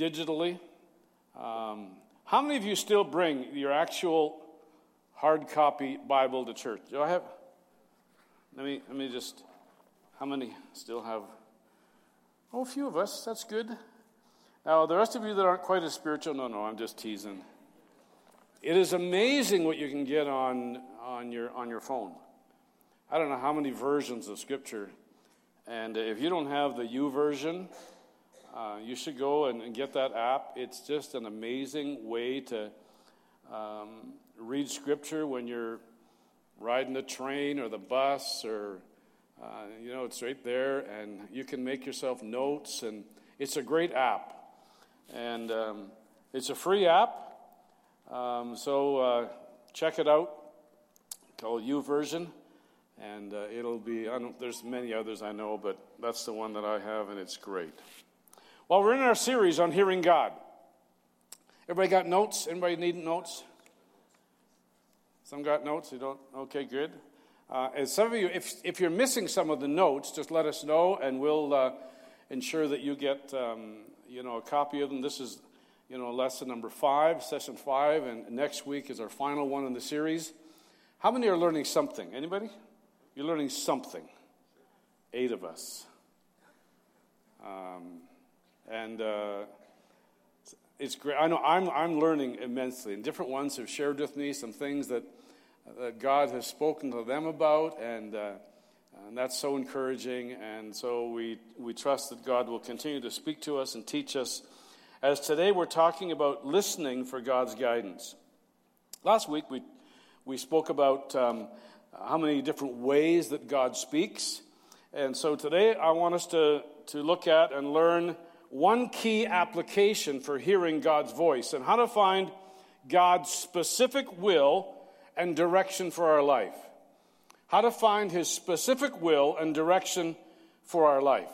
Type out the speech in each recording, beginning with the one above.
digitally. Um, how many of you still bring your actual hard copy Bible to church? Do I have? Let me let me just. How many still have? Oh, a few of us. That's good. Now, the rest of you that aren't quite as spiritual, no, no, I'm just teasing. It is amazing what you can get on, on, your, on your phone. I don't know how many versions of Scripture. And if you don't have the YouVersion, uh, you should go and, and, get that app. It's just an amazing way to um, read Scripture when you're riding the train or the bus or, uh, you know, it's right there. And you can make yourself notes. And it's a great app. And um, it's a free app. Um, so uh, check it out. Called YouVersion, and uh, it'll be. there's many others I know, but that's the one that I have, and it's great. Well, we're in our series on hearing God. Everybody got notes? Anybody need notes? Some got notes. You don't? Okay, good. Uh, and some of you, if if you're missing some of the notes, just let us know, and we'll uh, ensure that you get um, you know a copy of them. This is you know, lesson number five, session five, and next week is our final one in the series. How many are learning something? Anybody? You're learning something. Eight of us. Um, and uh, it's great. I know I'm, I'm learning immensely, and different ones have shared with me some things that, that God has spoken to them about, and, uh, and that's so encouraging. And so we, we trust that God will continue to speak to us and teach us as today we're talking about listening for God's guidance. Last week we, we spoke about um, how many different ways that God speaks. And so today I want us to, to look at and learn one key application for hearing God's voice and how to find God's specific will and direction for our life. How to find His specific will and direction for our life.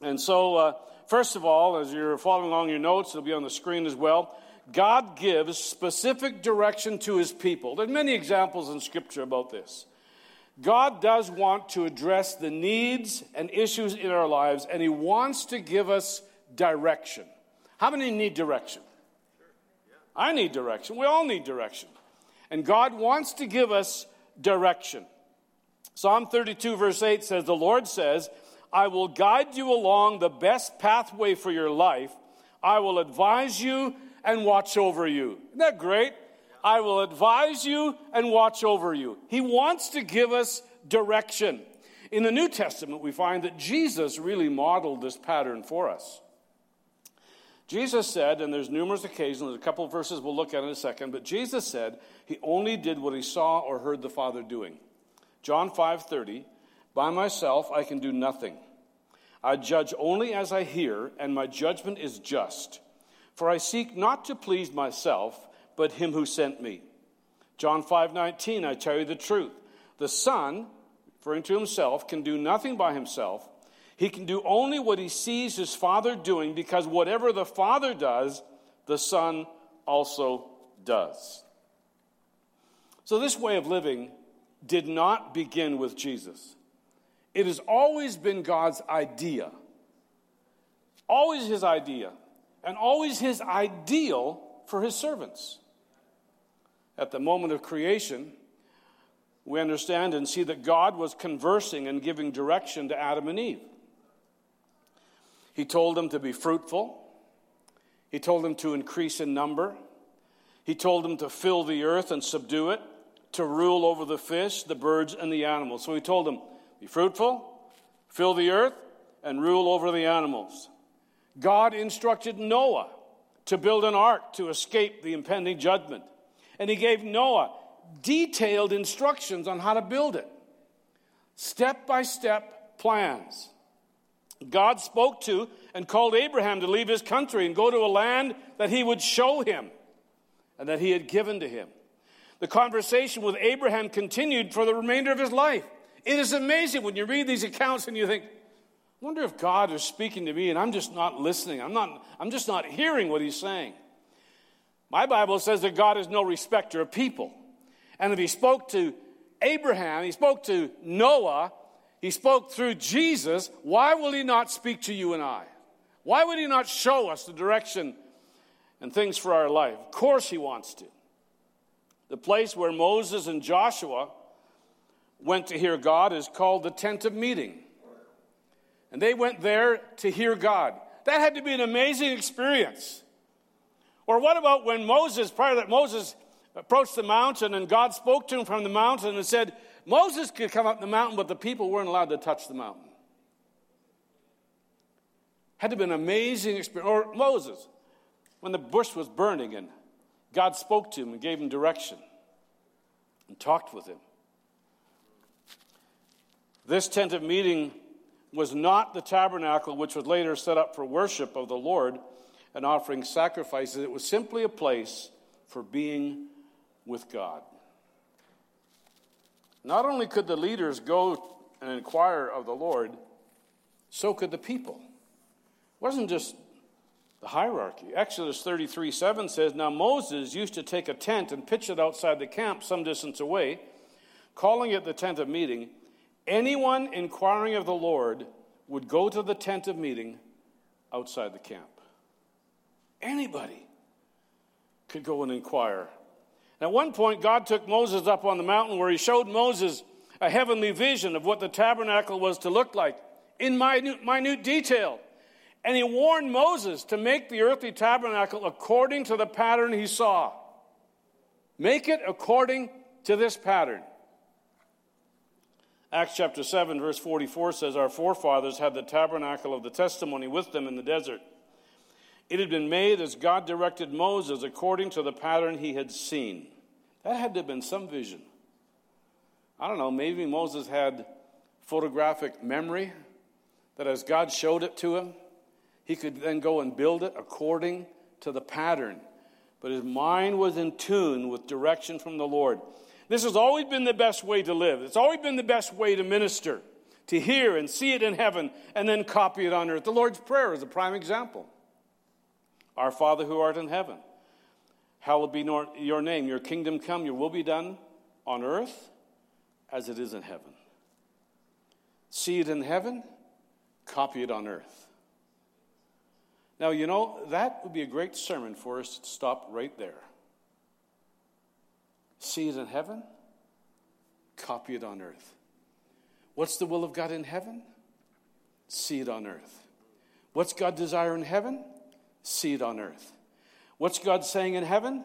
And so, uh, First of all, as you're following along your notes, it'll be on the screen as well. God gives specific direction to his people. There are many examples in Scripture about this. God does want to address the needs and issues in our lives, and he wants to give us direction. How many need direction? I need direction. We all need direction. And God wants to give us direction. Psalm 32, verse 8 says, The Lord says, I will guide you along the best pathway for your life. I will advise you and watch over you. Isn't that great? I will advise you and watch over you. He wants to give us direction. In the New Testament, we find that Jesus really modeled this pattern for us. Jesus said, and there's numerous occasions, there's a couple of verses we'll look at in a second, but Jesus said he only did what he saw or heard the Father doing. John 5:30, by myself I can do nothing. I judge only as I hear, and my judgment is just. For I seek not to please myself, but him who sent me. John 5:19 I tell you the truth. The Son, referring to himself, can do nothing by himself. He can do only what he sees his Father doing because whatever the Father does, the Son also does. So this way of living did not begin with Jesus. It has always been God's idea, always His idea, and always His ideal for His servants. At the moment of creation, we understand and see that God was conversing and giving direction to Adam and Eve. He told them to be fruitful. He told them to increase in number. He told them to fill the earth and subdue it, to rule over the fish, the birds, and the animals. So he told them, be fruitful, fill the earth, and rule over the animals. God instructed Noah to build an ark to escape the impending judgment. And he gave Noah detailed instructions on how to build it, step by step plans. God spoke to and called Abraham to leave his country and go to a land that he would show him and that he had given to him. The conversation with Abraham continued for the remainder of his life. It is amazing when you read these accounts and you think, I wonder if God is speaking to me and I'm just not listening. I'm, not, I'm just not hearing what he's saying. My Bible says that God is no respecter of people. And if he spoke to Abraham, he spoke to Noah, he spoke through Jesus, why will he not speak to you and I? Why would He not show us the direction and things for our life? Of course, He wants to. The place where Moses and Joshua went to hear God is called the tent of meeting. And they went there to hear God. That had to be an amazing experience. Or what about when Moses, prior that, Moses approached the mountain and God spoke to him from the mountain and said, Moses could come up the mountain, but the people weren't allowed to touch the mountain. Had to be an amazing experience. Or Moses, when the bush was burning and God spoke to him and gave him direction and talked with him. This tent of meeting was not the tabernacle which was later set up for worship of the Lord and offering sacrifices. It was simply a place for being with God. Not only could the leaders go and inquire of the Lord, so could the people. It wasn't just the hierarchy. Exodus 33 7 says, Now Moses used to take a tent and pitch it outside the camp some distance away, calling it the tent of meeting. Anyone inquiring of the Lord would go to the tent of meeting outside the camp. Anybody could go and inquire. At one point, God took Moses up on the mountain where he showed Moses a heavenly vision of what the tabernacle was to look like in minute, minute detail. And he warned Moses to make the earthly tabernacle according to the pattern he saw. Make it according to this pattern. Acts chapter 7, verse 44 says, Our forefathers had the tabernacle of the testimony with them in the desert. It had been made as God directed Moses according to the pattern he had seen. That had to have been some vision. I don't know, maybe Moses had photographic memory that as God showed it to him, he could then go and build it according to the pattern. But his mind was in tune with direction from the Lord. This has always been the best way to live. It's always been the best way to minister, to hear and see it in heaven and then copy it on earth. The Lord's Prayer is a prime example. Our Father who art in heaven, hallowed be your name, your kingdom come, your will be done on earth as it is in heaven. See it in heaven, copy it on earth. Now, you know, that would be a great sermon for us to stop right there. See it in heaven, copy it on earth. What's the will of God in heaven? See it on earth. What's God desire in heaven? See it on earth. What's God saying in heaven?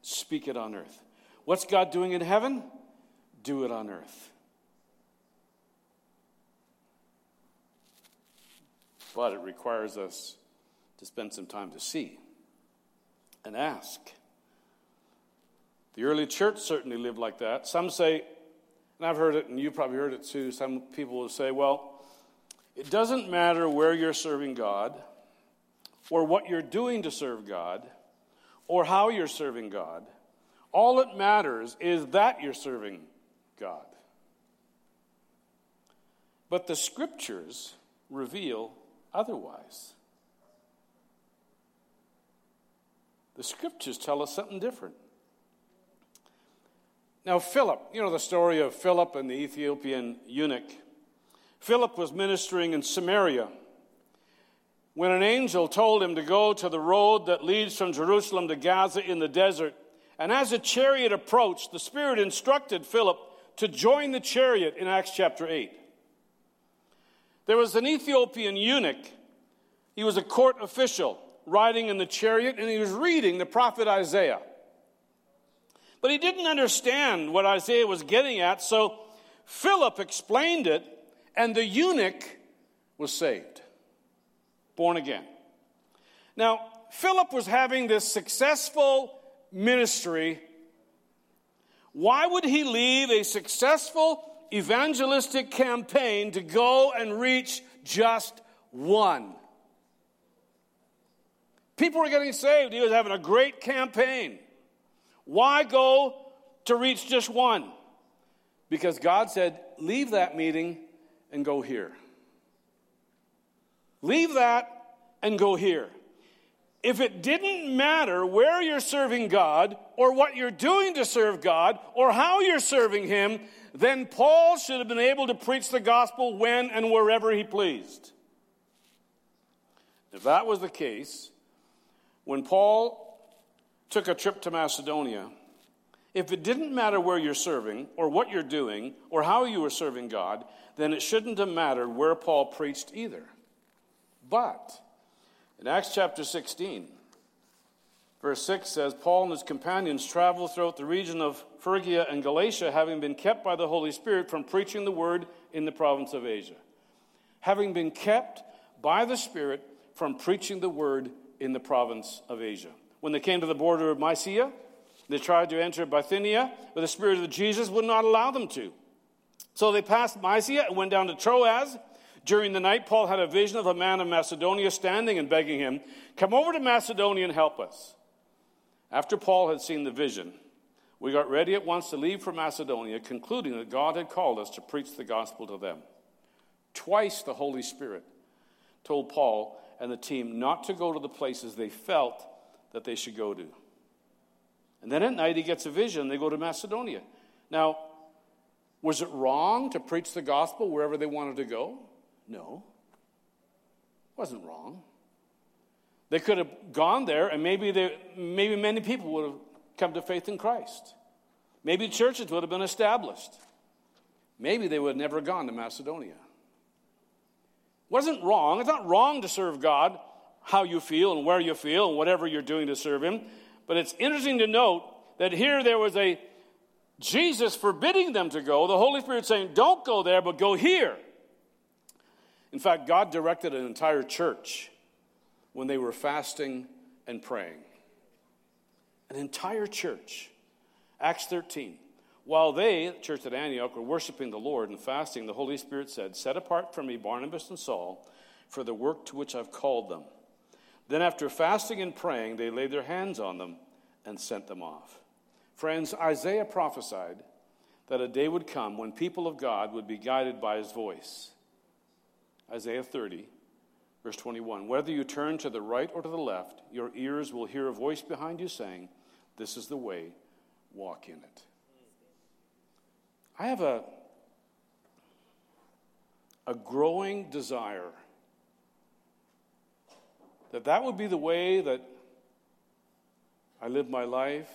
Speak it on earth. What's God doing in heaven? Do it on earth. But it requires us to spend some time to see and ask. The early church certainly lived like that. Some say, and I've heard it, and you probably heard it too, some people will say, well, it doesn't matter where you're serving God, or what you're doing to serve God, or how you're serving God. All that matters is that you're serving God. But the scriptures reveal otherwise. The scriptures tell us something different. Now, Philip, you know the story of Philip and the Ethiopian eunuch. Philip was ministering in Samaria when an angel told him to go to the road that leads from Jerusalem to Gaza in the desert. And as a chariot approached, the Spirit instructed Philip to join the chariot in Acts chapter 8. There was an Ethiopian eunuch. He was a court official riding in the chariot and he was reading the prophet Isaiah. But he didn't understand what Isaiah was getting at, so Philip explained it, and the eunuch was saved, born again. Now, Philip was having this successful ministry. Why would he leave a successful evangelistic campaign to go and reach just one? People were getting saved. He was having a great campaign. Why go to reach just one? Because God said, leave that meeting and go here. Leave that and go here. If it didn't matter where you're serving God, or what you're doing to serve God, or how you're serving Him, then Paul should have been able to preach the gospel when and wherever he pleased. If that was the case, when Paul took a trip to Macedonia, if it didn't matter where you're serving or what you're doing or how you were serving God, then it shouldn't have mattered where Paul preached either. But in Acts chapter 16, verse 6 says Paul and his companions traveled throughout the region of Phrygia and Galatia, having been kept by the Holy Spirit from preaching the word in the province of Asia. Having been kept by the Spirit from preaching the word in the province of Asia. When they came to the border of Mysia, they tried to enter Bithynia, but the Spirit of Jesus would not allow them to. So they passed Mysia and went down to Troas. During the night, Paul had a vision of a man of Macedonia standing and begging him, Come over to Macedonia and help us. After Paul had seen the vision, we got ready at once to leave for Macedonia, concluding that God had called us to preach the gospel to them. Twice the Holy Spirit told Paul and the team not to go to the places they felt that they should go to. And then at night he gets a vision, they go to Macedonia. Now, was it wrong to preach the gospel wherever they wanted to go? No. Wasn't wrong. They could have gone there and maybe, they, maybe many people would have come to faith in Christ. Maybe churches would have been established. Maybe they would have never gone to Macedonia. Wasn't wrong. It's not wrong to serve God how you feel and where you feel and whatever you're doing to serve Him. But it's interesting to note that here there was a Jesus forbidding them to go, the Holy Spirit saying, Don't go there, but go here. In fact, God directed an entire church when they were fasting and praying. An entire church. Acts 13. While they, the church at Antioch, were worshiping the Lord and fasting, the Holy Spirit said, Set apart for me Barnabas and Saul for the work to which I've called them. Then, after fasting and praying, they laid their hands on them and sent them off. Friends, Isaiah prophesied that a day would come when people of God would be guided by his voice. Isaiah 30, verse 21. Whether you turn to the right or to the left, your ears will hear a voice behind you saying, This is the way, walk in it. I have a, a growing desire that that would be the way that I live my life,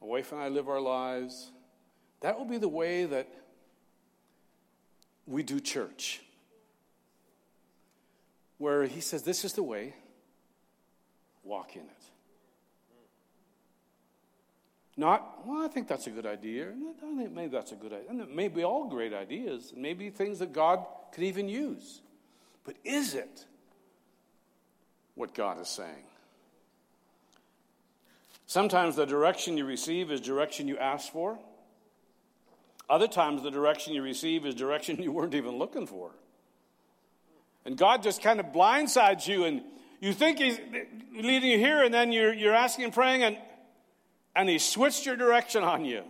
my wife and I live our lives. That will be the way that we do church. Where he says, This is the way, walk in it. Not, well, I think that's a good idea. Maybe that's a good idea. And all great ideas, maybe things that God could even use. But is it what God is saying? Sometimes the direction you receive is direction you asked for. Other times the direction you receive is direction you weren't even looking for. And God just kind of blindsides you, and you think He's leading you here, and then you're, you're asking and praying, and, and He switched your direction on you.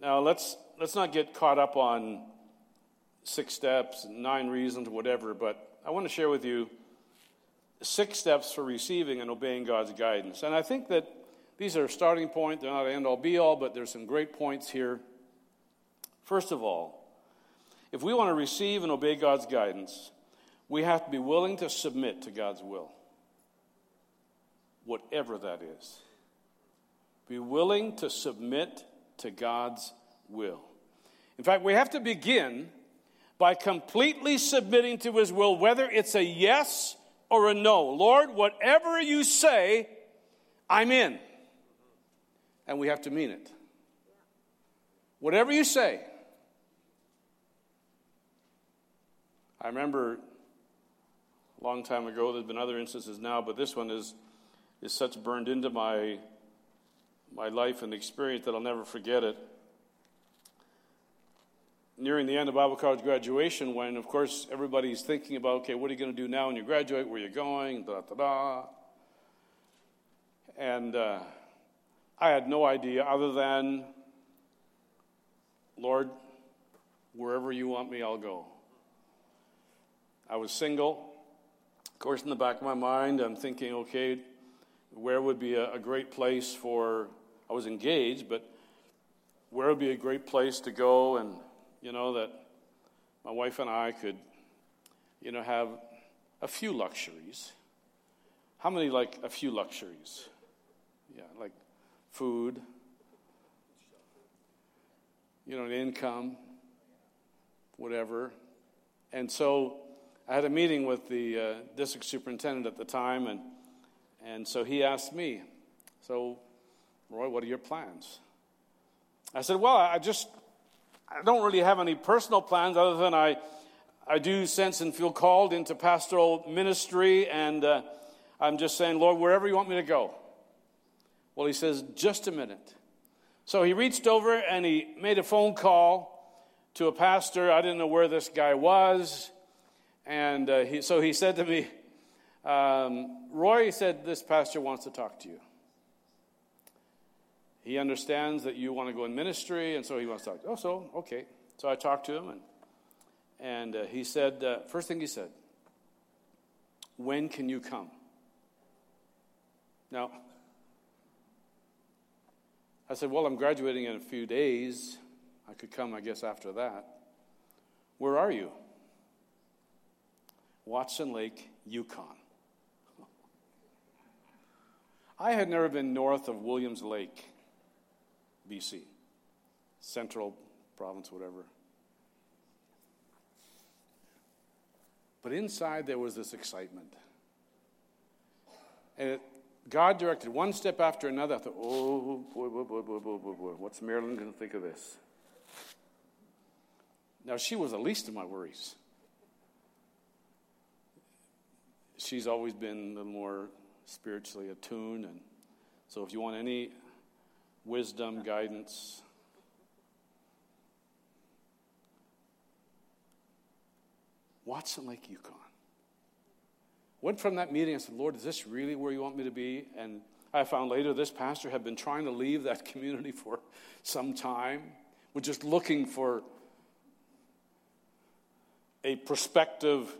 Now, let's, let's not get caught up on six steps, nine reasons, whatever, but I want to share with you six steps for receiving and obeying God's guidance. And I think that these are a starting point. They're not end all be all, but there's some great points here. First of all, if we want to receive and obey God's guidance, we have to be willing to submit to God's will, whatever that is. Be willing to submit to God's will. In fact, we have to begin by completely submitting to His will, whether it's a yes or a no. Lord, whatever you say, I'm in. And we have to mean it. Whatever you say. I remember a long time ago, there's been other instances now, but this one is, is such burned into my, my life and experience that I'll never forget it nearing the end of Bible college graduation when, of course, everybody's thinking about, okay, what are you going to do now when you graduate? Where are you going? Da da da. And uh, I had no idea other than, Lord, wherever you want me, I'll go. I was single. Of course, in the back of my mind, I'm thinking, okay, where would be a, a great place for, I was engaged, but where would be a great place to go and you know, that my wife and I could, you know, have a few luxuries. How many like a few luxuries? Yeah, like food, you know, an income, whatever. And so I had a meeting with the uh, district superintendent at the time, and, and so he asked me, So, Roy, what are your plans? I said, Well, I just, I don't really have any personal plans other than I, I do sense and feel called into pastoral ministry, and uh, I'm just saying, Lord, wherever you want me to go. Well, he says, Just a minute. So he reached over and he made a phone call to a pastor. I didn't know where this guy was. And uh, he, so he said to me, um, Roy said, This pastor wants to talk to you. He understands that you want to go in ministry, and so he wants to talk. Oh, so, okay. So I talked to him, and, and uh, he said, uh, First thing he said, When can you come? Now, I said, Well, I'm graduating in a few days. I could come, I guess, after that. Where are you? Watson Lake, Yukon. I had never been north of Williams Lake, BC, central province, whatever. But inside there was this excitement. And it, God directed one step after another. I thought, oh, boy, boy, boy, boy, boy, boy, boy. What's Marilyn going to think of this? Now, she was the least of my worries. She's always been a little more spiritually attuned. And so, if you want any wisdom, guidance, Watson Lake, Yukon. Went from that meeting and said, Lord, is this really where you want me to be? And I found later this pastor had been trying to leave that community for some time, was just looking for a prospective,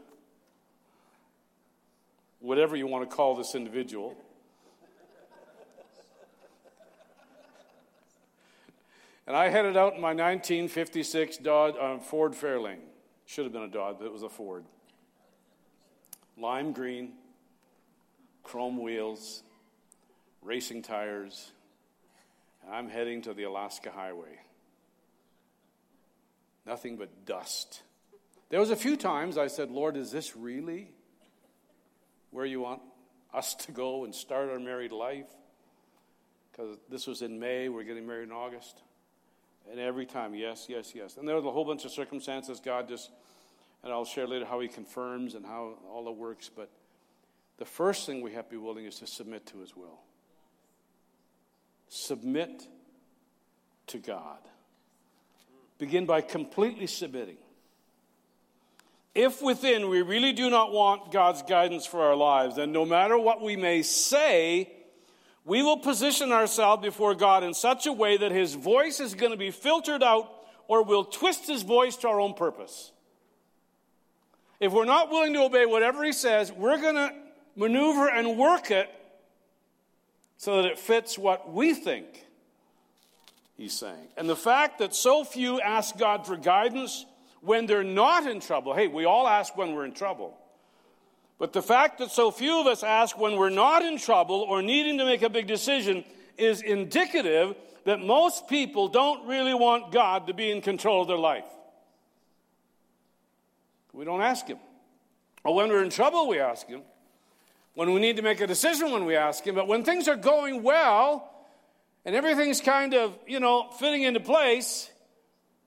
whatever you want to call this individual. and I headed out in my 1956 Dodge, uh, Ford Fairlane. Should have been a Dodge, but it was a Ford. Lime green, chrome wheels, racing tires, and I'm heading to the Alaska Highway. Nothing but dust. There was a few times I said, Lord, is this really where you want us to go and start our married life? Because this was in May, we're getting married in August. And every time, yes, yes, yes. And there was a whole bunch of circumstances God just, and I'll share later how He confirms and how all it works. But the first thing we have to be willing is to submit to His will. Submit to God. Begin by completely submitting. If within we really do not want God's guidance for our lives, then no matter what we may say, we will position ourselves before God in such a way that His voice is going to be filtered out or we'll twist His voice to our own purpose. If we're not willing to obey whatever He says, we're going to maneuver and work it so that it fits what we think He's saying. And the fact that so few ask God for guidance when they're not in trouble. Hey, we all ask when we're in trouble. But the fact that so few of us ask when we're not in trouble or needing to make a big decision is indicative that most people don't really want God to be in control of their life. We don't ask Him. Or when we're in trouble, we ask Him. When we need to make a decision, when we ask Him. But when things are going well and everything's kind of, you know, fitting into place,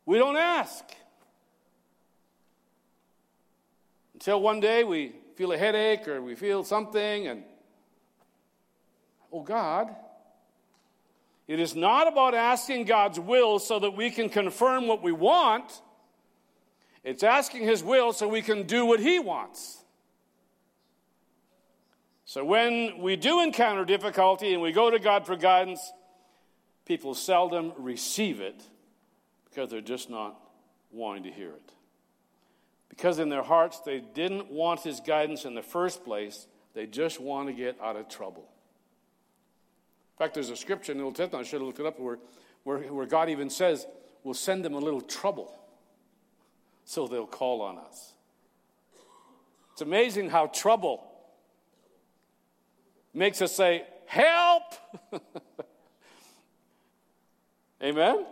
we don't ask. Until one day we feel a headache or we feel something, and oh, God. It is not about asking God's will so that we can confirm what we want. It's asking His will so we can do what He wants. So when we do encounter difficulty and we go to God for guidance, people seldom receive it because they're just not wanting to hear it. Because in their hearts they didn't want his guidance in the first place, they just want to get out of trouble. In fact, there's a scripture in the Old Testament, I should have looked it up, where, where, where God even says, We'll send them a little trouble so they'll call on us. It's amazing how trouble makes us say, Help! Amen?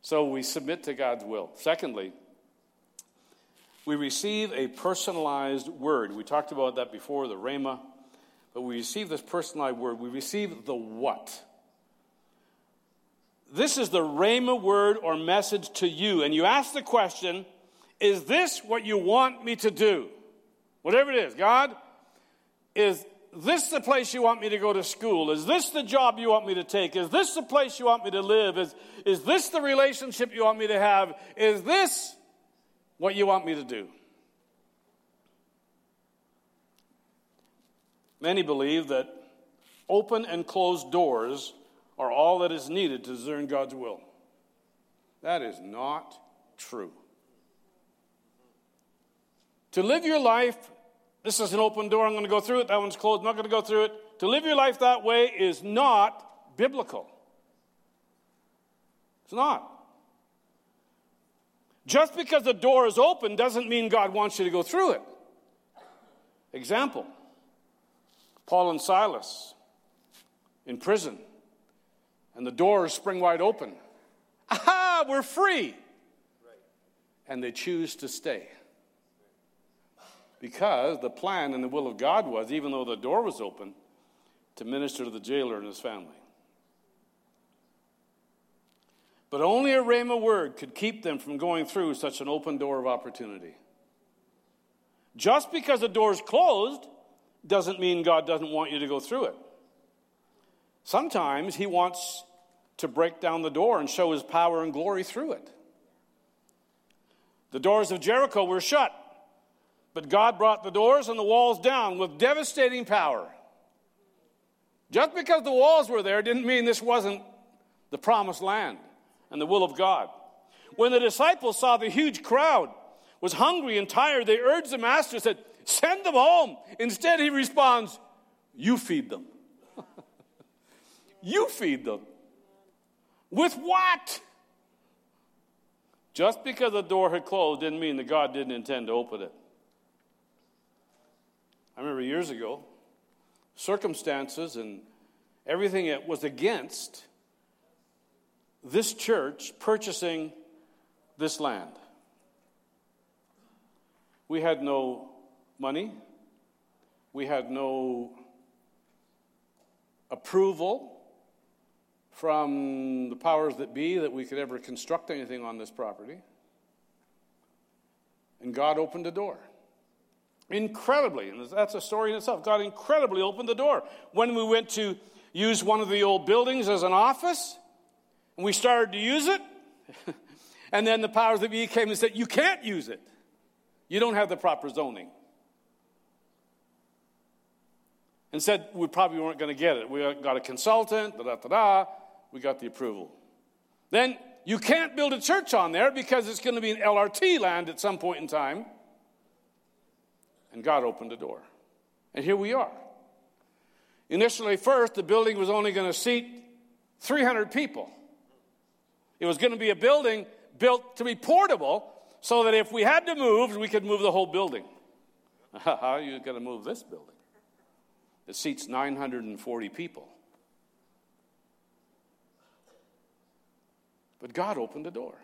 So we submit to God's will. Secondly, we receive a personalized word. We talked about that before, the rhema. But we receive this personalized word. We receive the what. This is the rhema word or message to you. And you ask the question, is this what you want me to do? Whatever it is, God, is this the place you want me to go to school? Is this the job you want me to take? Is this the place you want me to live? Is, is this the relationship you want me to have? Is this what you want me to do? Many believe that open and closed doors are all that is needed to discern God's will. That is not true. To live your life, this is an open door, I'm going to go through it, that one's closed, I'm not going to go through it. To live your life that way is not biblical. It's not. Just because the door is open doesn't mean God wants you to go through it. Example Paul and Silas in prison, and the door is spring wide open. Aha, we're free. And they choose to stay. Because the plan and the will of God was, even though the door was open, to minister to the jailer and his family. But only a Rhema word could keep them from going through such an open door of opportunity. Just because the door is closed doesn't mean God doesn't want you to go through it. Sometimes He wants to break down the door and show His power and glory through it. The doors of Jericho were shut, but God brought the doors and the walls down with devastating power. Just because the walls were there didn't mean this wasn't the promised land and the will of God. When the disciples saw the huge crowd was hungry and tired, they urged the master, said, Send them home. Instead, he responds, You feed them. you feed them. With what? Just because the door had closed didn't mean that God didn't intend to open it. I remember years ago, circumstances and everything it was against this church purchasing this land. We had no money, we had no approval from the powers that be that we could ever construct anything on this property. And God opened the door. Incredibly, and that's a story in itself. God incredibly opened the door. When we went to use one of the old buildings as an office, we started to use it. and then the powers that be came and said, You can't use it. You don't have the proper zoning. And said we probably weren't going to get it. We got a consultant, da da da da. We got the approval. Then you can't build a church on there because it's going to be an LRT land at some point in time. And God opened the door. And here we are. Initially, first, the building was only going to seat 300 people. It was going to be a building built to be portable so that if we had to move, we could move the whole building. How are you going to move this building? It seats 940 people. But God opened the door.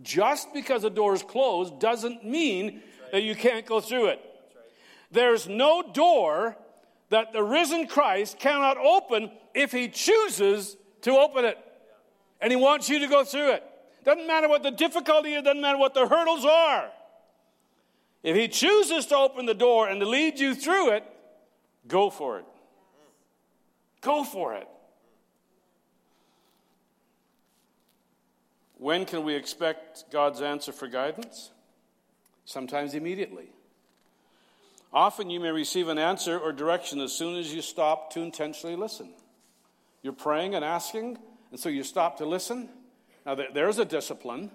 Just because a door is closed doesn't mean that you can't go through it. There's no door that the risen Christ cannot open if he chooses to open it and He wants you to go through it. Doesn't matter what the difficulty is, doesn't matter what the hurdles are. If He chooses to open the door and to lead you through it, go for it. Go for it. When can we expect God's answer for guidance? Sometimes immediately. Often you may receive an answer or direction as soon as you stop to intentionally listen. You're praying and asking, and so you stop to listen. Now, there's a discipline.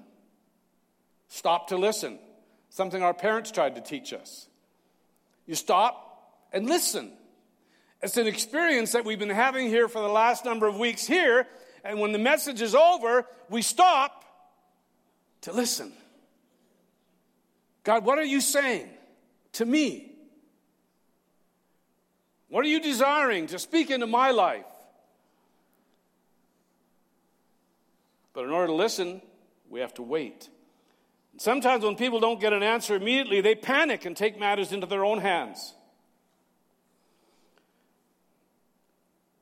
Stop to listen. Something our parents tried to teach us. You stop and listen. It's an experience that we've been having here for the last number of weeks here. And when the message is over, we stop to listen. God, what are you saying to me? What are you desiring to speak into my life? But in order to listen, we have to wait. Sometimes when people don't get an answer immediately, they panic and take matters into their own hands.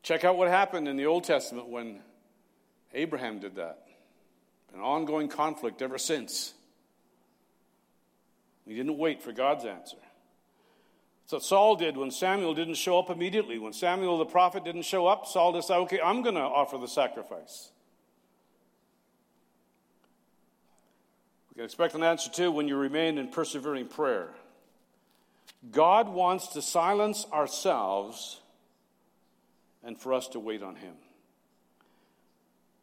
Check out what happened in the Old Testament when Abraham did that. An ongoing conflict ever since. He didn't wait for God's answer. That's what Saul did when Samuel didn't show up immediately. When Samuel the prophet didn't show up, Saul decided, okay, I'm going to offer the sacrifice. Can expect an answer too when you remain in persevering prayer. God wants to silence ourselves and for us to wait on Him.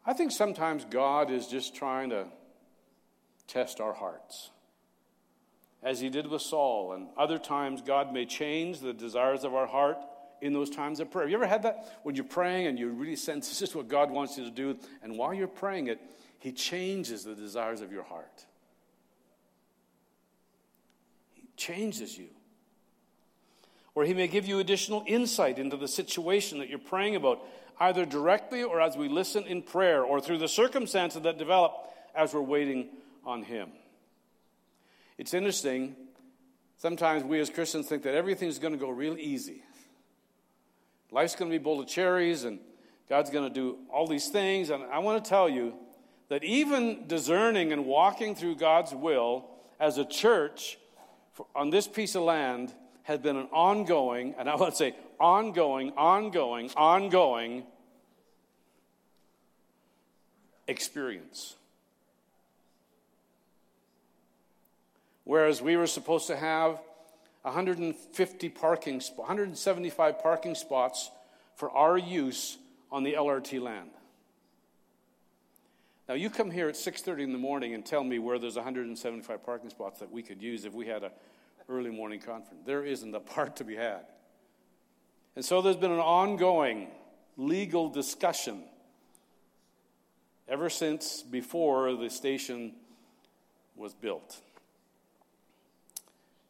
I think sometimes God is just trying to test our hearts, as He did with Saul. And other times, God may change the desires of our heart in those times of prayer. Have you ever had that when you're praying and you really sense this is what God wants you to do? And while you're praying it, He changes the desires of your heart changes you. Or he may give you additional insight into the situation that you're praying about, either directly or as we listen in prayer, or through the circumstances that develop as we're waiting on him. It's interesting. Sometimes we as Christians think that everything's going to go real easy. Life's going to be bowl of cherries, and God's going to do all these things. And I want to tell you that even discerning and walking through God's will as a church on this piece of land has been an ongoing, and I to say ongoing, ongoing, ongoing experience. Whereas we were supposed to have 150 parking, 175 parking spots for our use on the LRT land. Now you come here at 6:30 in the morning and tell me where there's 175 parking spots that we could use if we had a early morning conference. There isn't a part to be had. And so there's been an ongoing legal discussion ever since before the station was built,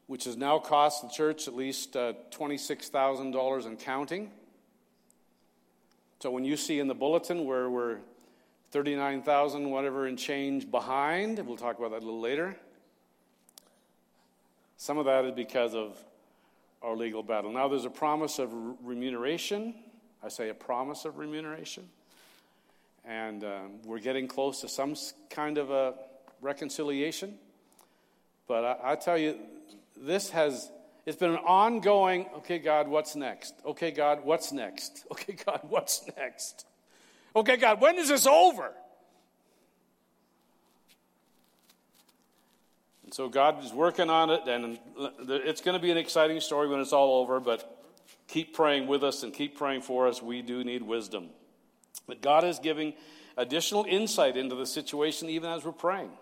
which has now cost the church at least uh, $26,000 and counting. So when you see in the bulletin where we're 39,000 whatever and change behind. We'll talk about that a little later. Some of that is because of our legal battle. Now there's a promise of remuneration. I say a promise of remuneration. And um, we're getting close to some kind of a reconciliation. But I, I tell you, this has it's been an ongoing, okay, God, what's next? Okay, God, what's next? Okay, God, what's next? Okay, God, when is this over? And so God is working on it, and it's going to be an exciting story when it's all over, but keep praying with us and keep praying for us. We do need wisdom. But God is giving additional insight into the situation even as we're praying.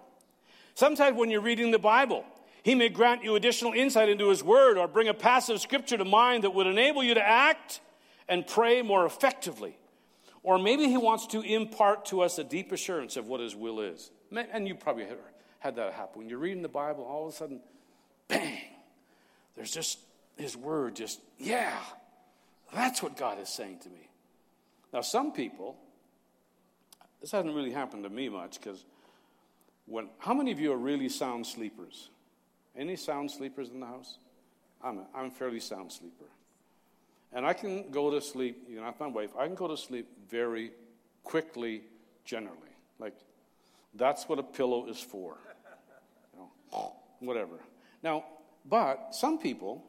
Sometimes when you're reading the Bible, He may grant you additional insight into His Word or bring a passage of Scripture to mind that would enable you to act and pray more effectively. Or maybe he wants to impart to us a deep assurance of what his will is. And you probably had that happen. When you're reading the Bible, all of a sudden, bang, there's just his word, just, yeah, that's what God is saying to me. Now, some people, this hasn't really happened to me much because when, how many of you are really sound sleepers? Any sound sleepers in the house? I'm a, I'm a fairly sound sleeper. And I can go to sleep, you know, my wife, I can go to sleep very quickly, generally. Like, that's what a pillow is for. Whatever. Now, but some people,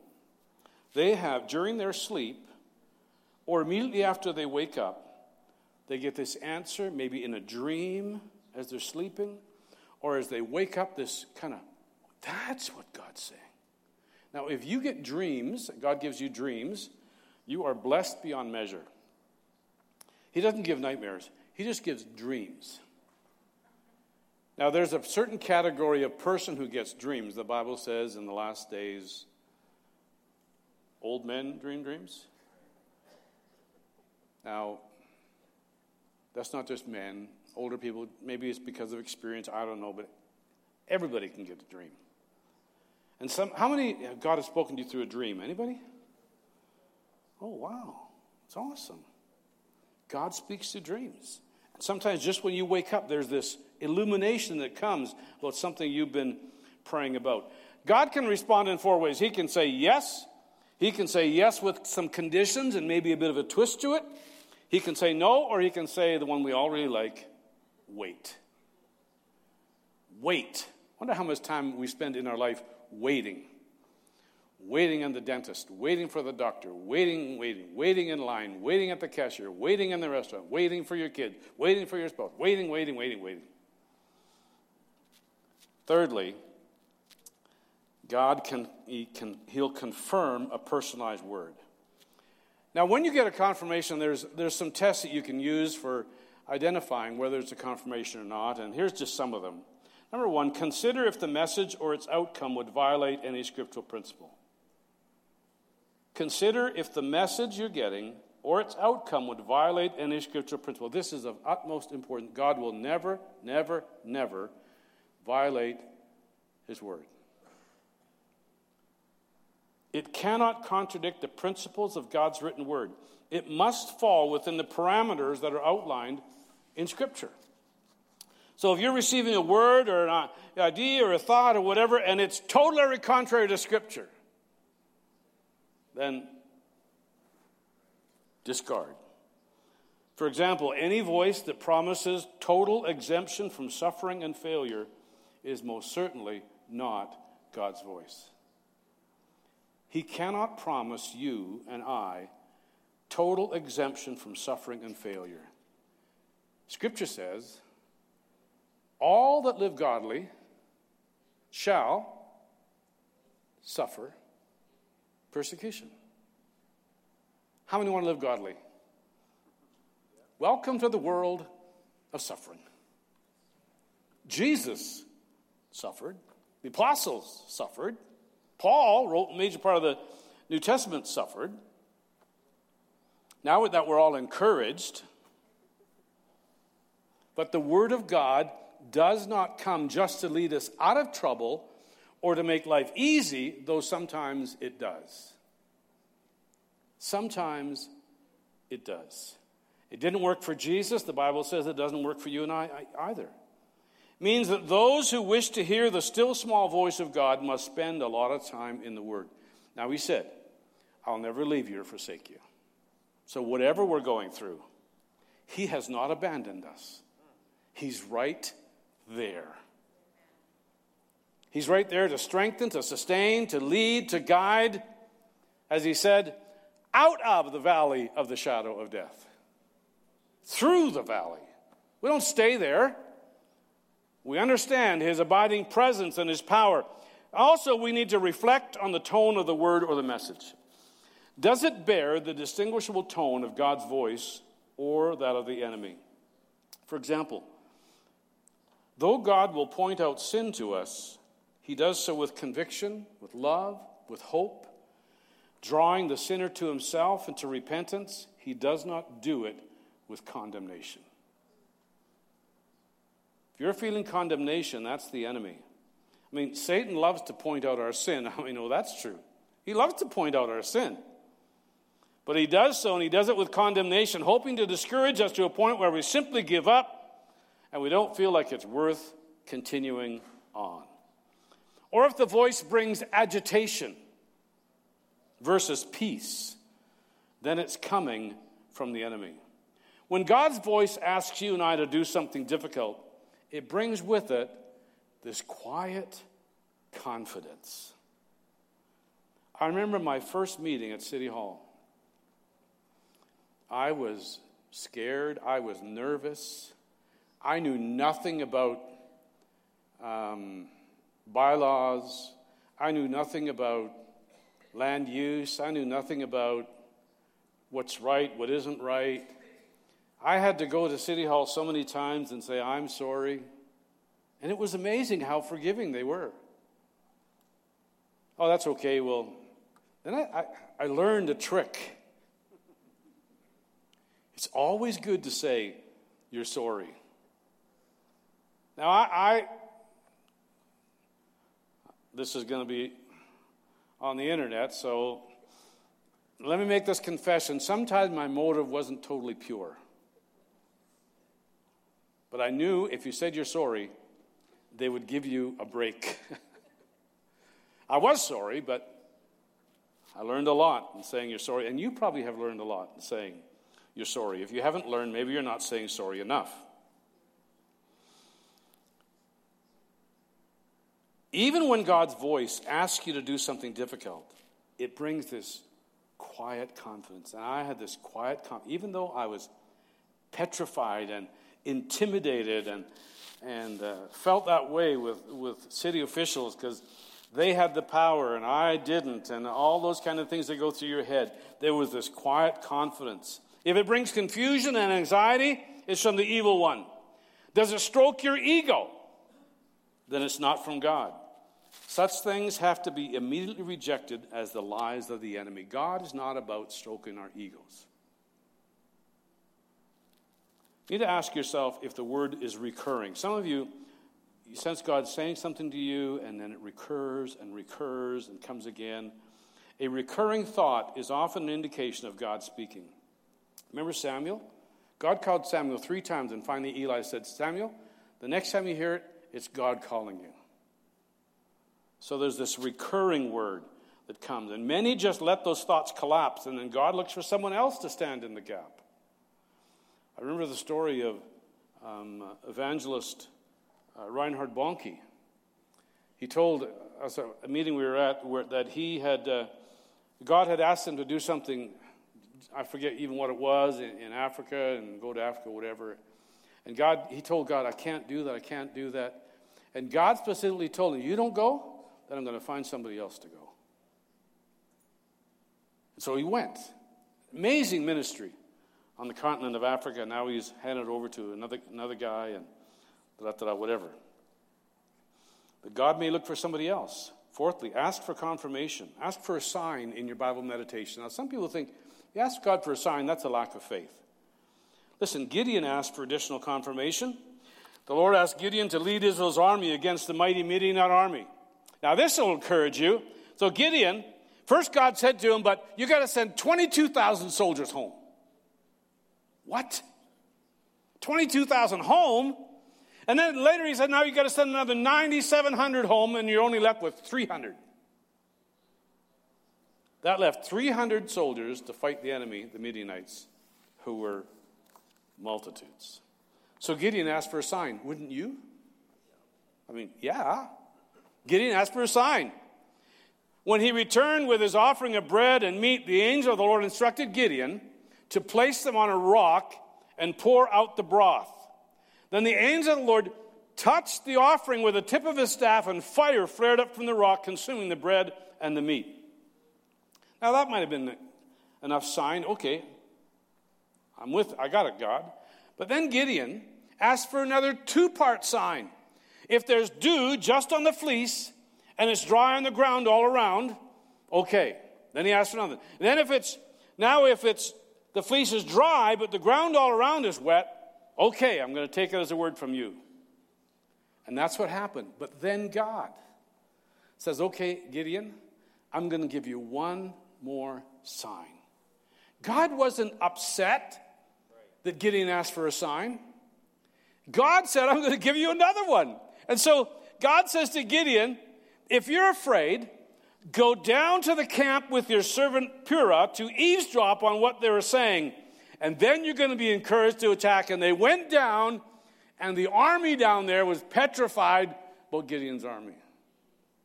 they have, during their sleep, or immediately after they wake up, they get this answer, maybe in a dream as they're sleeping, or as they wake up, this kind of, that's what God's saying. Now, if you get dreams, God gives you dreams, you are blessed beyond measure. He doesn't give nightmares, He just gives dreams. Now, there's a certain category of person who gets dreams. The Bible says in the last days, old men dream dreams. Now, that's not just men, older people. Maybe it's because of experience, I don't know, but everybody can get a dream. And some, how many God has spoken to you through a dream? Anybody? Oh, wow. It's awesome. God speaks to dreams. Sometimes just when you wake up, there's this illumination that comes about something you've been praying about. God can respond in four ways. He can say yes. He can say yes with some conditions and maybe a bit of a twist to it. He can say no, or he can say the one we all really like wait. Wait. Wonder how much time we spend in our life waiting. Waiting on the dentist, waiting for the doctor, waiting, waiting, waiting in line, waiting at the cashier, waiting in the restaurant, waiting for your kid, waiting for your spouse, waiting, waiting, waiting, waiting. Thirdly, God can, he can he'll confirm a personalized word. Now, when you get a confirmation, there's, there's some tests that you can use for identifying whether it's a confirmation or not, and here's just some of them. Number one, consider if the message or its outcome would violate any scriptural principle. Consider if the message you're getting or its outcome would violate any scriptural principle. This is of utmost importance. God will never, never, never violate his word. It cannot contradict the principles of God's written word. It must fall within the parameters that are outlined in Scripture. So if you're receiving a word or an idea or a thought or whatever, and it's totally contrary to Scripture, then discard. For example, any voice that promises total exemption from suffering and failure is most certainly not God's voice. He cannot promise you and I total exemption from suffering and failure. Scripture says, all that live godly shall suffer persecution. How many want to live godly? Welcome to the world of suffering. Jesus suffered, the apostles suffered, Paul wrote a major part of the New Testament suffered. Now that we're all encouraged, but the Word of God does not come just to lead us out of trouble or to make life easy, though sometimes it does. Sometimes it does. It didn't work for Jesus. The Bible says it doesn't work for you and I either. It means that those who wish to hear the still small voice of God must spend a lot of time in the Word. Now, he said, I'll never leave you or forsake you. So, whatever we're going through, He has not abandoned us. He's right there. He's right there to strengthen, to sustain, to lead, to guide, as he said, out of the valley of the shadow of death, through the valley. We don't stay there. We understand his abiding presence and his power. Also, we need to reflect on the tone of the word or the message. Does it bear the distinguishable tone of God's voice or that of the enemy? For example, Though God will point out sin to us, he does so with conviction, with love, with hope, drawing the sinner to himself and to repentance. He does not do it with condemnation. If you're feeling condemnation, that's the enemy. I mean, Satan loves to point out our sin. I we know that's true? He loves to point out our sin. But he does so, and he does it with condemnation, hoping to discourage us to a point where we simply give up and we don't feel like it's worth continuing on. Or if the voice brings agitation versus peace, then it's coming from the enemy. When God's voice asks you and I to do something difficult, it brings with it this quiet confidence. I remember my first meeting at City Hall. I was scared, I was nervous. I knew nothing about um, bylaws. I knew nothing about land use. I knew nothing about what's right, what isn't right. I had to go to City Hall so many times and say, I'm sorry. And it was amazing how forgiving they were. Oh, that's okay. Well, then I, I, I learned a trick. It's always good to say, You're sorry. Now, I, I this is going to be on the internet, so let me make this confession. Sometimes my motive wasn't totally pure. But I knew if you said you're sorry, they would give you a break. I was sorry, but I learned a lot in saying you're sorry. And you probably have learned a lot in saying you're sorry. If you haven't learned, maybe you're not saying sorry enough. Even when God's voice asks you to do something difficult, it brings this quiet confidence. And I had this quiet confidence, even though I was petrified and intimidated and, and uh, felt that way with, with city officials because they had the power and I didn't, and all those kind of things that go through your head. There was this quiet confidence. If it brings confusion and anxiety, it's from the evil one. Does it stroke your ego? Then it's not from God. Such things have to be immediately rejected as the lies of the enemy. God is not about stroking our egos. You need to ask yourself if the word is recurring. Some of you, you sense God saying something to you, and then it recurs and recurs and comes again. A recurring thought is often an indication of God speaking. Remember Samuel? God called Samuel three times, and finally Eli said, Samuel, the next time you hear it, it's God calling you. So there's this recurring word that comes. And many just let those thoughts collapse, and then God looks for someone else to stand in the gap. I remember the story of um, evangelist uh, Reinhard Bonnke. He told us a meeting we were at where, that he had, uh, God had asked him to do something, I forget even what it was, in, in Africa and go to Africa, whatever. And God, he told God, I can't do that, I can't do that. And God specifically told him, You don't go, then I'm going to find somebody else to go. And so he went. Amazing ministry on the continent of Africa. Now he's handed over to another, another guy and da, da, da, whatever. But God may look for somebody else. Fourthly, ask for confirmation. Ask for a sign in your Bible meditation. Now, some people think, you ask God for a sign, that's a lack of faith. Listen, Gideon asked for additional confirmation. The Lord asked Gideon to lead Israel's army against the mighty Midianite army. Now, this will encourage you. So, Gideon, first God said to him, But you got to send 22,000 soldiers home. What? 22,000 home? And then later he said, Now you got to send another 9,700 home, and you're only left with 300. That left 300 soldiers to fight the enemy, the Midianites, who were multitudes. So Gideon asked for a sign. Wouldn't you? I mean, yeah. Gideon asked for a sign. When he returned with his offering of bread and meat, the angel of the Lord instructed Gideon to place them on a rock and pour out the broth. Then the angel of the Lord touched the offering with the tip of his staff, and fire flared up from the rock, consuming the bread and the meat. Now, that might have been enough sign. Okay, I'm with, I got it, God. But then Gideon asked for another two part sign. If there's dew just on the fleece and it's dry on the ground all around, okay. Then he asked for another. And then if it's now if it's the fleece is dry but the ground all around is wet, okay, I'm going to take it as a word from you. And that's what happened. But then God says, okay, Gideon, I'm going to give you one more sign. God wasn't upset that Gideon asked for a sign. God said, I'm going to give you another one. And so God says to Gideon, if you're afraid, go down to the camp with your servant Purah to eavesdrop on what they were saying. And then you're going to be encouraged to attack. And they went down, and the army down there was petrified about Gideon's army.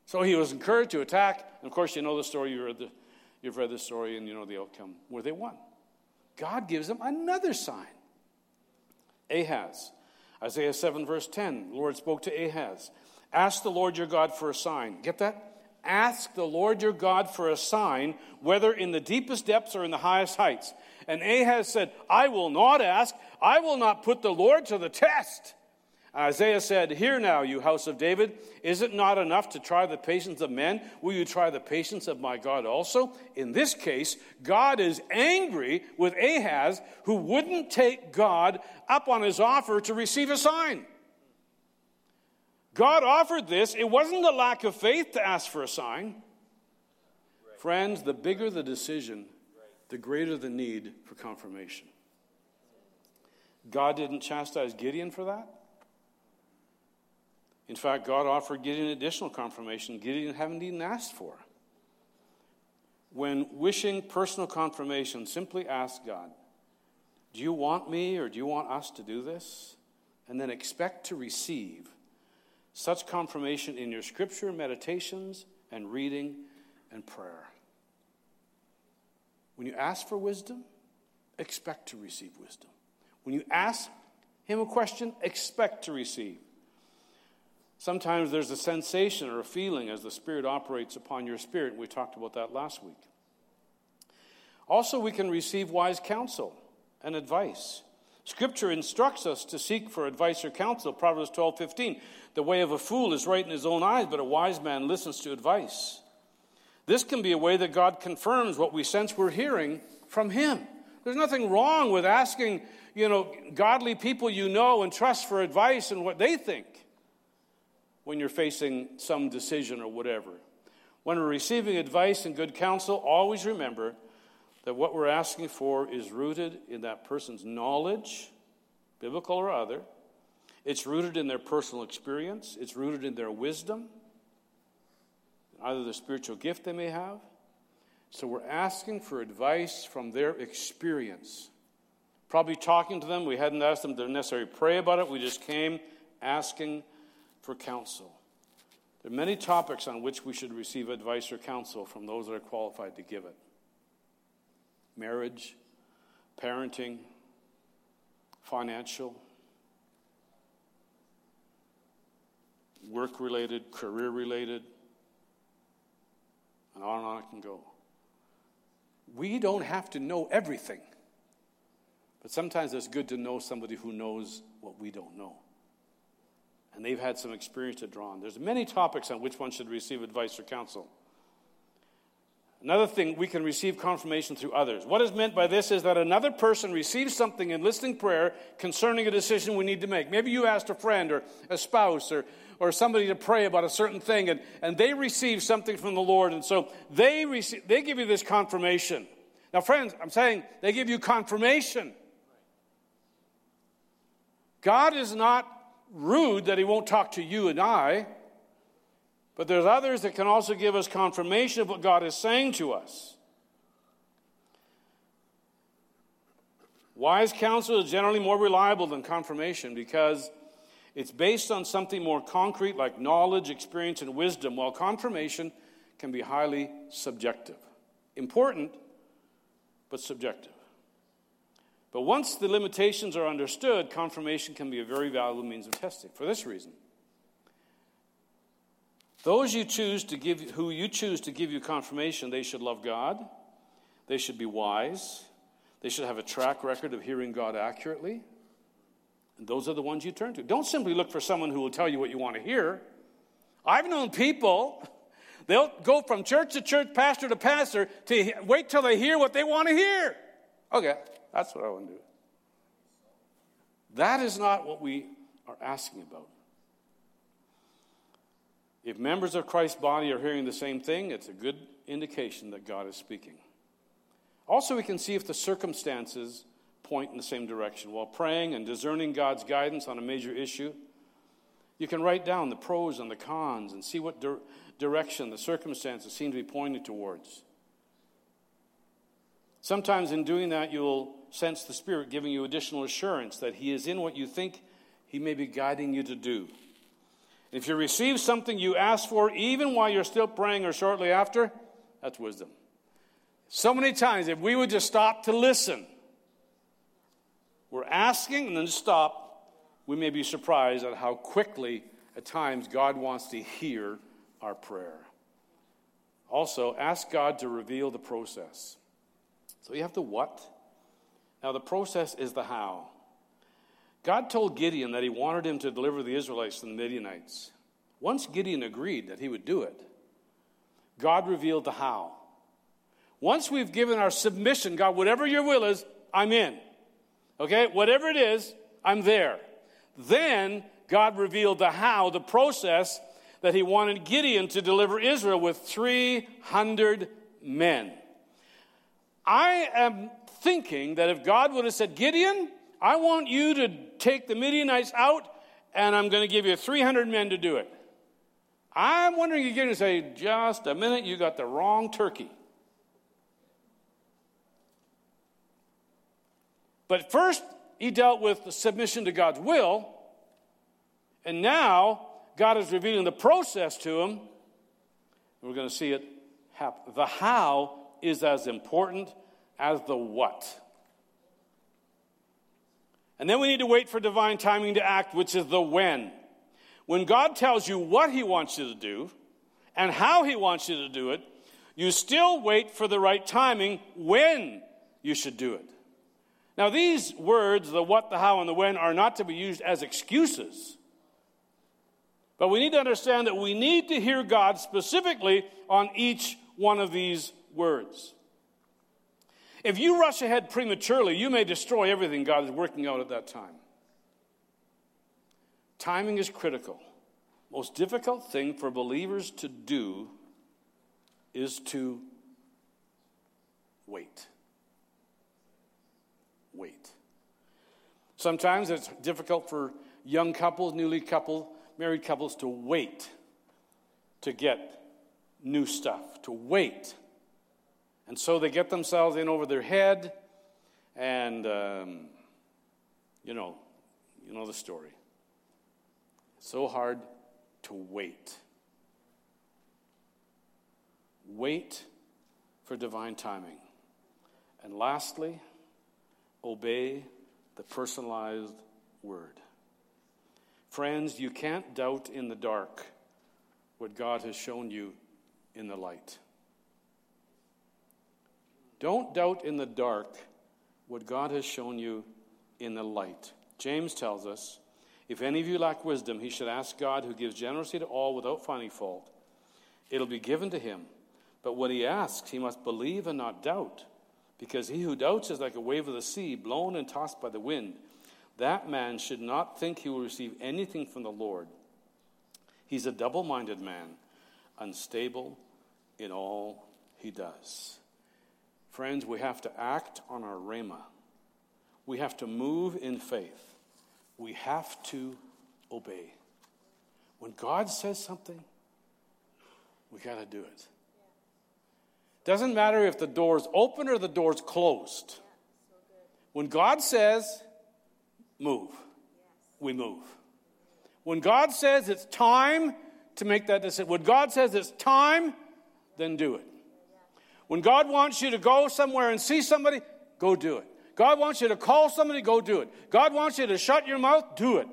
So he was encouraged to attack. And of course, you know the story. You read the, you've read the story, and you know the outcome where they won. God gives them another sign. Ahaz Isaiah 7, verse 10, the Lord spoke to Ahaz Ask the Lord your God for a sign. Get that? Ask the Lord your God for a sign, whether in the deepest depths or in the highest heights. And Ahaz said, I will not ask. I will not put the Lord to the test. Isaiah said, Hear now, you house of David, is it not enough to try the patience of men? Will you try the patience of my God also? In this case, God is angry with Ahaz, who wouldn't take God up on his offer to receive a sign. God offered this. It wasn't a lack of faith to ask for a sign. Friends, the bigger the decision, the greater the need for confirmation. God didn't chastise Gideon for that. In fact, God offered Gideon additional confirmation Gideon hadn't even asked for. When wishing personal confirmation, simply ask God, Do you want me or do you want us to do this? And then expect to receive such confirmation in your scripture meditations and reading and prayer. When you ask for wisdom, expect to receive wisdom. When you ask Him a question, expect to receive. Sometimes there's a sensation or a feeling as the Spirit operates upon your spirit. We talked about that last week. Also, we can receive wise counsel and advice. Scripture instructs us to seek for advice or counsel. Proverbs 12 15. The way of a fool is right in his own eyes, but a wise man listens to advice. This can be a way that God confirms what we sense we're hearing from Him. There's nothing wrong with asking, you know, godly people you know and trust for advice and what they think when you're facing some decision or whatever. When we're receiving advice and good counsel, always remember that what we're asking for is rooted in that person's knowledge, biblical or other. It's rooted in their personal experience, it's rooted in their wisdom, either the spiritual gift they may have. So we're asking for advice from their experience. Probably talking to them, we hadn't asked them to necessarily pray about it, we just came asking for counsel. There are many topics on which we should receive advice or counsel from those that are qualified to give it marriage, parenting, financial, work related, career related, and on and on it can go. We don't have to know everything, but sometimes it's good to know somebody who knows what we don't know. And they've had some experience to draw on. There's many topics on which one should receive advice or counsel. Another thing, we can receive confirmation through others. What is meant by this is that another person receives something in listening prayer concerning a decision we need to make. Maybe you asked a friend or a spouse or, or somebody to pray about a certain thing, and, and they receive something from the Lord, and so they, receive, they give you this confirmation. Now, friends, I'm saying they give you confirmation. God is not rude that He won't talk to you and I. But there's others that can also give us confirmation of what God is saying to us. Wise counsel is generally more reliable than confirmation because it's based on something more concrete like knowledge, experience, and wisdom, while confirmation can be highly subjective. Important, but subjective. But once the limitations are understood, confirmation can be a very valuable means of testing for this reason. Those you choose to give, who you choose to give you confirmation, they should love God. They should be wise. They should have a track record of hearing God accurately. And those are the ones you turn to. Don't simply look for someone who will tell you what you want to hear. I've known people, they'll go from church to church, pastor to pastor, to wait till they hear what they want to hear. Okay, that's what I want to do. That is not what we are asking about. If members of Christ's body are hearing the same thing, it's a good indication that God is speaking. Also, we can see if the circumstances point in the same direction. While praying and discerning God's guidance on a major issue, you can write down the pros and the cons and see what di- direction the circumstances seem to be pointing towards. Sometimes, in doing that, you'll sense the Spirit giving you additional assurance that He is in what you think He may be guiding you to do. If you receive something you ask for, even while you're still praying or shortly after, that's wisdom. So many times, if we would just stop to listen, we're asking and then stop, we may be surprised at how quickly, at times, God wants to hear our prayer. Also, ask God to reveal the process. So you have the what. Now, the process is the how. God told Gideon that he wanted him to deliver the Israelites from the Midianites. Once Gideon agreed that he would do it, God revealed the how. Once we've given our submission, God, whatever your will is, I'm in. Okay? Whatever it is, I'm there. Then God revealed the how, the process that he wanted Gideon to deliver Israel with 300 men. I am thinking that if God would have said, Gideon, I want you to take the Midianites out, and I'm going to give you 300 men to do it. I'm wondering you're going to say, just a minute, you got the wrong turkey. But first, he dealt with the submission to God's will, and now God is revealing the process to him. We're going to see it happen. The how is as important as the what. And then we need to wait for divine timing to act, which is the when. When God tells you what He wants you to do and how He wants you to do it, you still wait for the right timing when you should do it. Now, these words, the what, the how, and the when, are not to be used as excuses. But we need to understand that we need to hear God specifically on each one of these words. If you rush ahead prematurely, you may destroy everything God is working out at that time. Timing is critical. Most difficult thing for believers to do is to wait. Wait. Sometimes it's difficult for young couples, newly couple, married couples to wait to get new stuff, to wait. And so they get themselves in over their head, and um, you know, you know the story so hard to wait. Wait for divine timing. And lastly, obey the personalized word. Friends, you can't doubt in the dark what God has shown you in the light. Don't doubt in the dark what God has shown you in the light. James tells us if any of you lack wisdom, he should ask God, who gives generously to all without finding fault. It'll be given to him. But what he asks, he must believe and not doubt, because he who doubts is like a wave of the sea, blown and tossed by the wind. That man should not think he will receive anything from the Lord. He's a double minded man, unstable in all he does. Friends, we have to act on our rhema. We have to move in faith we have to obey. When God says something, we got to do it. Doesn't matter if the door's open or the door's closed. When God says, move, we move. When God says it's time to make that decision, when God says it's time, then do it. When God wants you to go somewhere and see somebody, go do it. God wants you to call somebody, go do it. God wants you to shut your mouth, do it.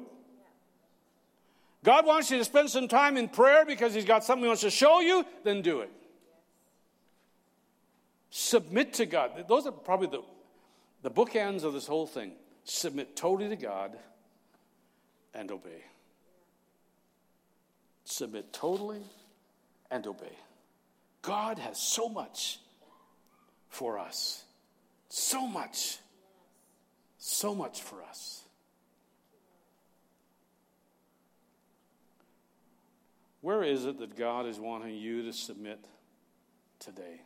God wants you to spend some time in prayer because He's got something He wants to show you, then do it. Submit to God. Those are probably the, the bookends of this whole thing. Submit totally to God and obey. Submit totally and obey. God has so much for us. So much so much for us. Where is it that God is wanting you to submit today?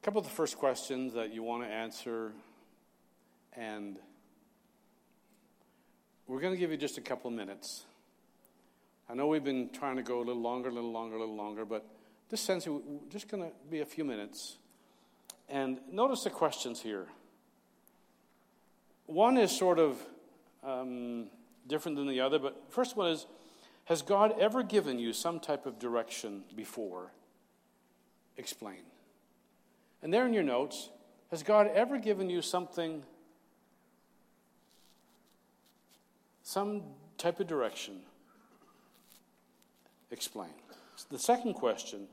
A couple of the first questions that you want to answer, and we're going to give you just a couple of minutes. I know we've been trying to go a little longer, a little longer, a little longer, but this sense, we're just going to be a few minutes. And notice the questions here. One is sort of um, different than the other, but first one is Has God ever given you some type of direction before? Explain. And there in your notes, has God ever given you something, some type of direction? Explain. The second question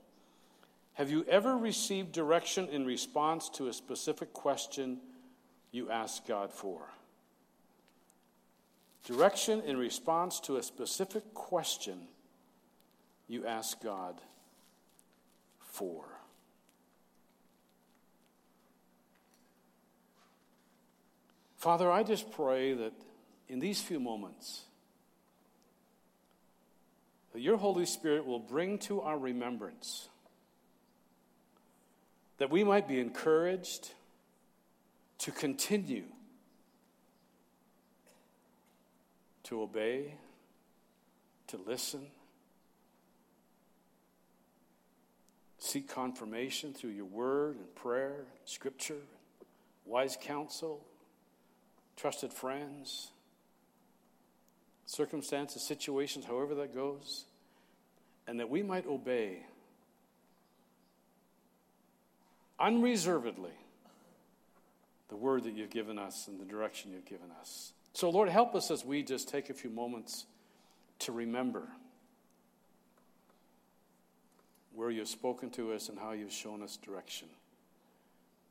have you ever received direction in response to a specific question you asked God for? Direction in response to a specific question you ask God for. Father, I just pray that in these few moments, that your Holy Spirit will bring to our remembrance, that we might be encouraged to continue to obey, to listen, seek confirmation through your word and prayer, scripture, wise counsel, trusted friends, circumstances, situations, however that goes, and that we might obey unreservedly the word that you've given us and the direction you've given us. So, Lord, help us as we just take a few moments to remember where you've spoken to us and how you've shown us direction,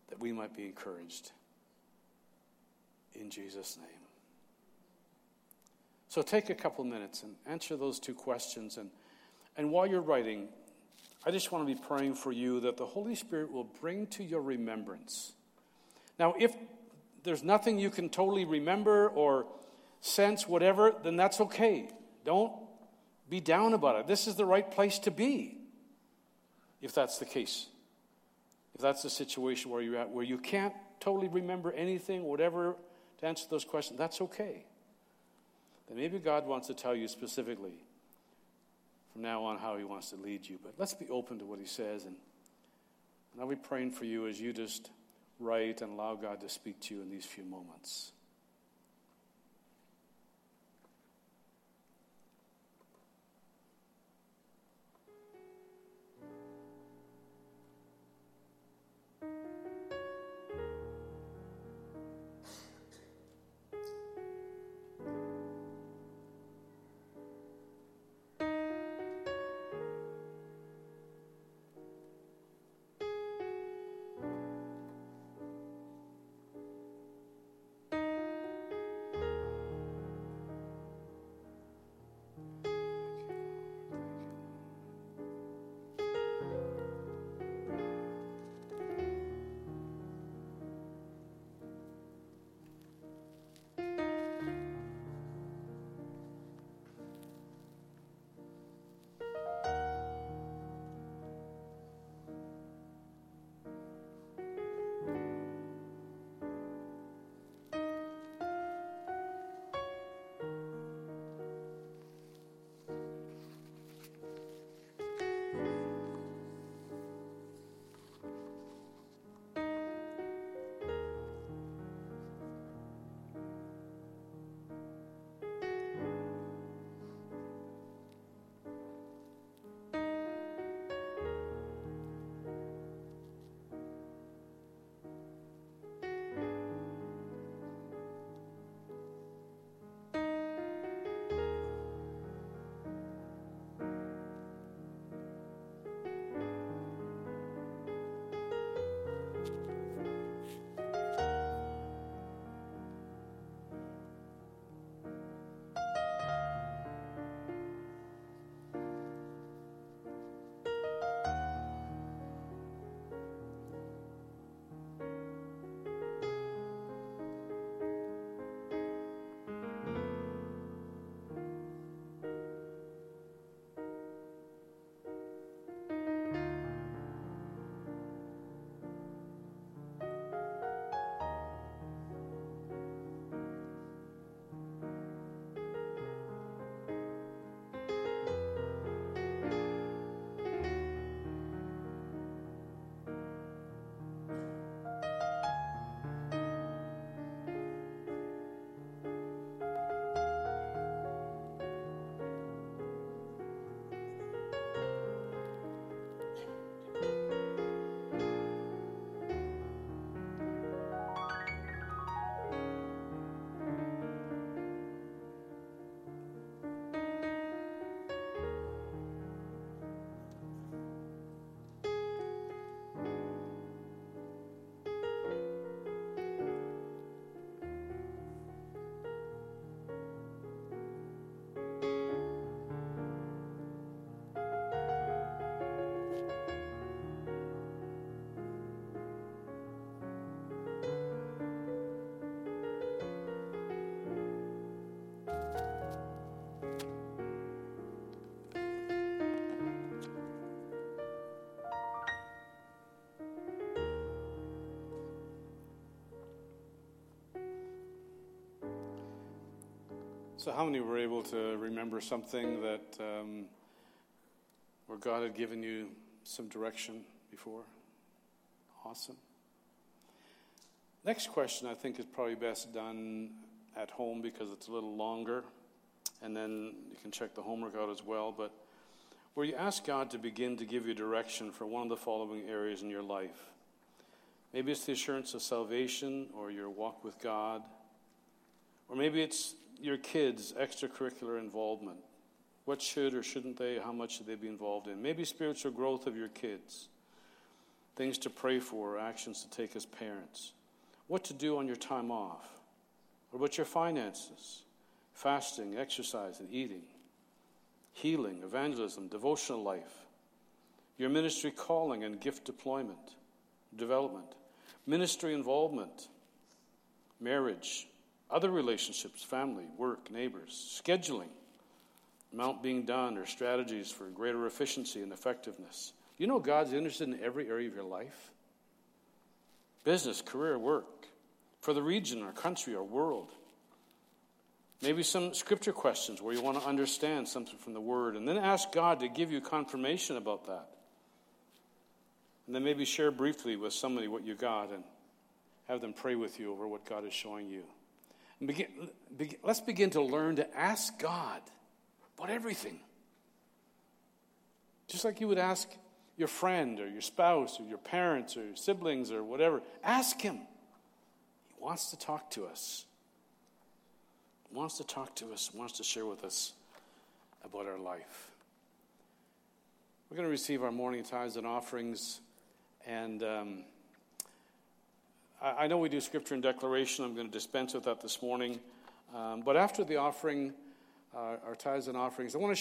that we might be encouraged. In Jesus' name. So take a couple minutes and answer those two questions. And, and while you're writing, I just want to be praying for you that the Holy Spirit will bring to your remembrance. Now, if there's nothing you can totally remember or sense, whatever, then that's okay. Don't be down about it. This is the right place to be if that's the case. If that's the situation where you're at, where you can't totally remember anything, whatever, to answer those questions, that's okay. Then maybe God wants to tell you specifically from now on how he wants to lead you. But let's be open to what he says. And, and I'll be praying for you as you just write and allow God to speak to you in these few moments. So, how many were able to remember something that um, where God had given you some direction before? Awesome. Next question, I think, is probably best done at home because it's a little longer, and then you can check the homework out as well. But where you ask God to begin to give you direction for one of the following areas in your life. Maybe it's the assurance of salvation or your walk with God, or maybe it's your kids' extracurricular involvement. What should or shouldn't they, how much should they be involved in? Maybe spiritual growth of your kids, things to pray for, actions to take as parents, what to do on your time off, what about your finances, fasting, exercise, and eating, healing, evangelism, devotional life, your ministry calling and gift deployment, development, ministry involvement, marriage, other relationships, family, work, neighbors, scheduling, amount being done, or strategies for greater efficiency and effectiveness. You know God's interested in every area of your life business, career, work, for the region, our country, our world. Maybe some scripture questions where you want to understand something from the Word, and then ask God to give you confirmation about that. And then maybe share briefly with somebody what you got and have them pray with you over what God is showing you. Begin, begin, let's begin to learn to ask God about everything. Just like you would ask your friend or your spouse or your parents or your siblings or whatever. Ask Him. He wants to talk to us. He wants to talk to us, wants to share with us about our life. We're going to receive our morning tithes and offerings. And. Um, I know we do scripture and declaration. I'm going to dispense with that this morning. Um, but after the offering, uh, our tithes and offerings, I want to